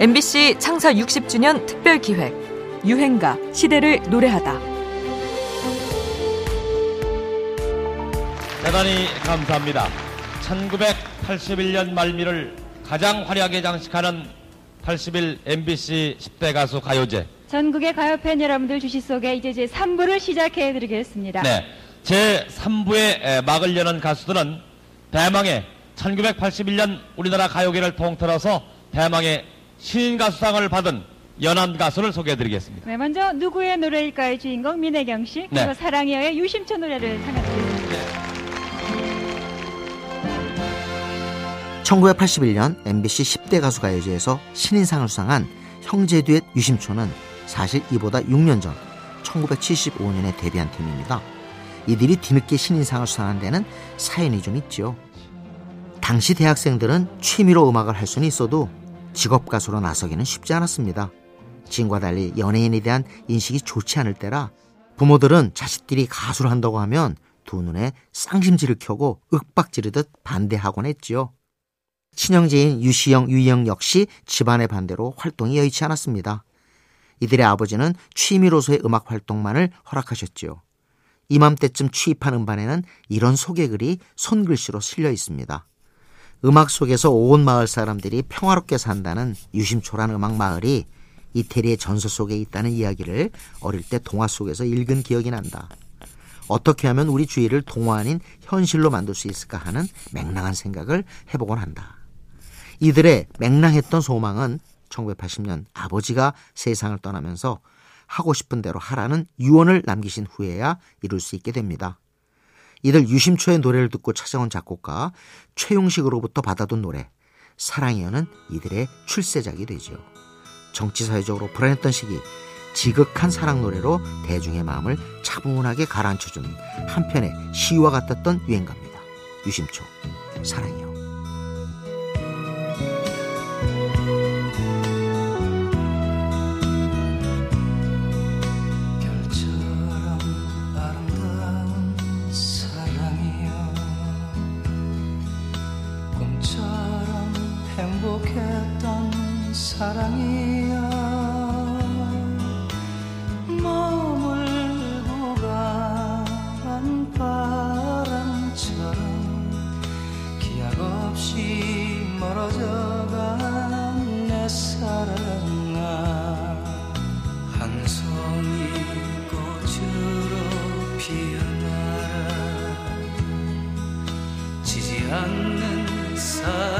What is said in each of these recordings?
MBC 창사 60주년 특별 기획 유행가 시대를 노래하다. 대단히 감사합니다. 1981년 말미를 가장 화려하게 장식하는 80일 MBC 10대 가수 가요제. 전국의 가요 팬 여러분들 주시 속에 이제 제 3부를 시작해 드리겠습니다. 네. 제 3부의 막을 여는 가수들은 대망의 1981년 우리나라 가요계를 통틀어서 대망의 신인 가수상을 받은 연한 가수를 소개해 드리겠습니다. 네, 먼저 누구의 노래일까의 주인공 민혜경 씨 그리고 네. 사랑이여의 유심초 노래를 상해드리겠습니다. 1981년 MBC 10대 가수 가요제에서 신인상을 수상한 형제 듀엣 유심초는 사실 이보다 6년 전 1975년에 데뷔한 팀입니다. 이들이 뒤늦게 신인상을 수상한 데는 사연이 좀 있죠. 당시 대학생들은 취미로 음악을 할 수는 있어도 직업 가수로 나서기는 쉽지 않았습니다. 지금과 달리 연예인에 대한 인식이 좋지 않을 때라 부모들은 자식들이 가수를 한다고 하면 두 눈에 쌍심지를 켜고 윽박지르듯 반대하곤 했지요. 친형제인 유시영, 유희영 역시 집안의 반대로 활동이 여의치 않았습니다. 이들의 아버지는 취미로서의 음악 활동만을 허락하셨지요. 이맘때쯤 취입한 음반에는 이런 소개글이 손글씨로 실려 있습니다. 음악 속에서 온 마을 사람들이 평화롭게 산다는 유심초란 음악 마을이 이태리의 전설 속에 있다는 이야기를 어릴 때 동화 속에서 읽은 기억이 난다. 어떻게 하면 우리 주위를 동화 아닌 현실로 만들 수 있을까 하는 맹랑한 생각을 해보곤 한다. 이들의 맹랑했던 소망은 1980년 아버지가 세상을 떠나면서 하고 싶은 대로 하라는 유언을 남기신 후에야 이룰 수 있게 됩니다. 이들 유심초의 노래를 듣고 찾아온 작곡가 최용식으로부터 받아둔 노래 사랑이여는 이들의 출세작이 되지요. 정치사회적으로 불안했던 시기 지극한 사랑 노래로 대중의 마음을 차분하게 가라앉혀준 한편의 시와 같았던 유행가입니다. 유심초 사랑이요. 사랑이여 머물고 간 바람처럼 기약 없이 멀어져간 내 사랑아 한 송이 꽃으로 피어나라. 지지 않는 사랑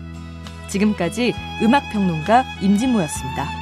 지금까지 음악 평론가 임진모였습니다.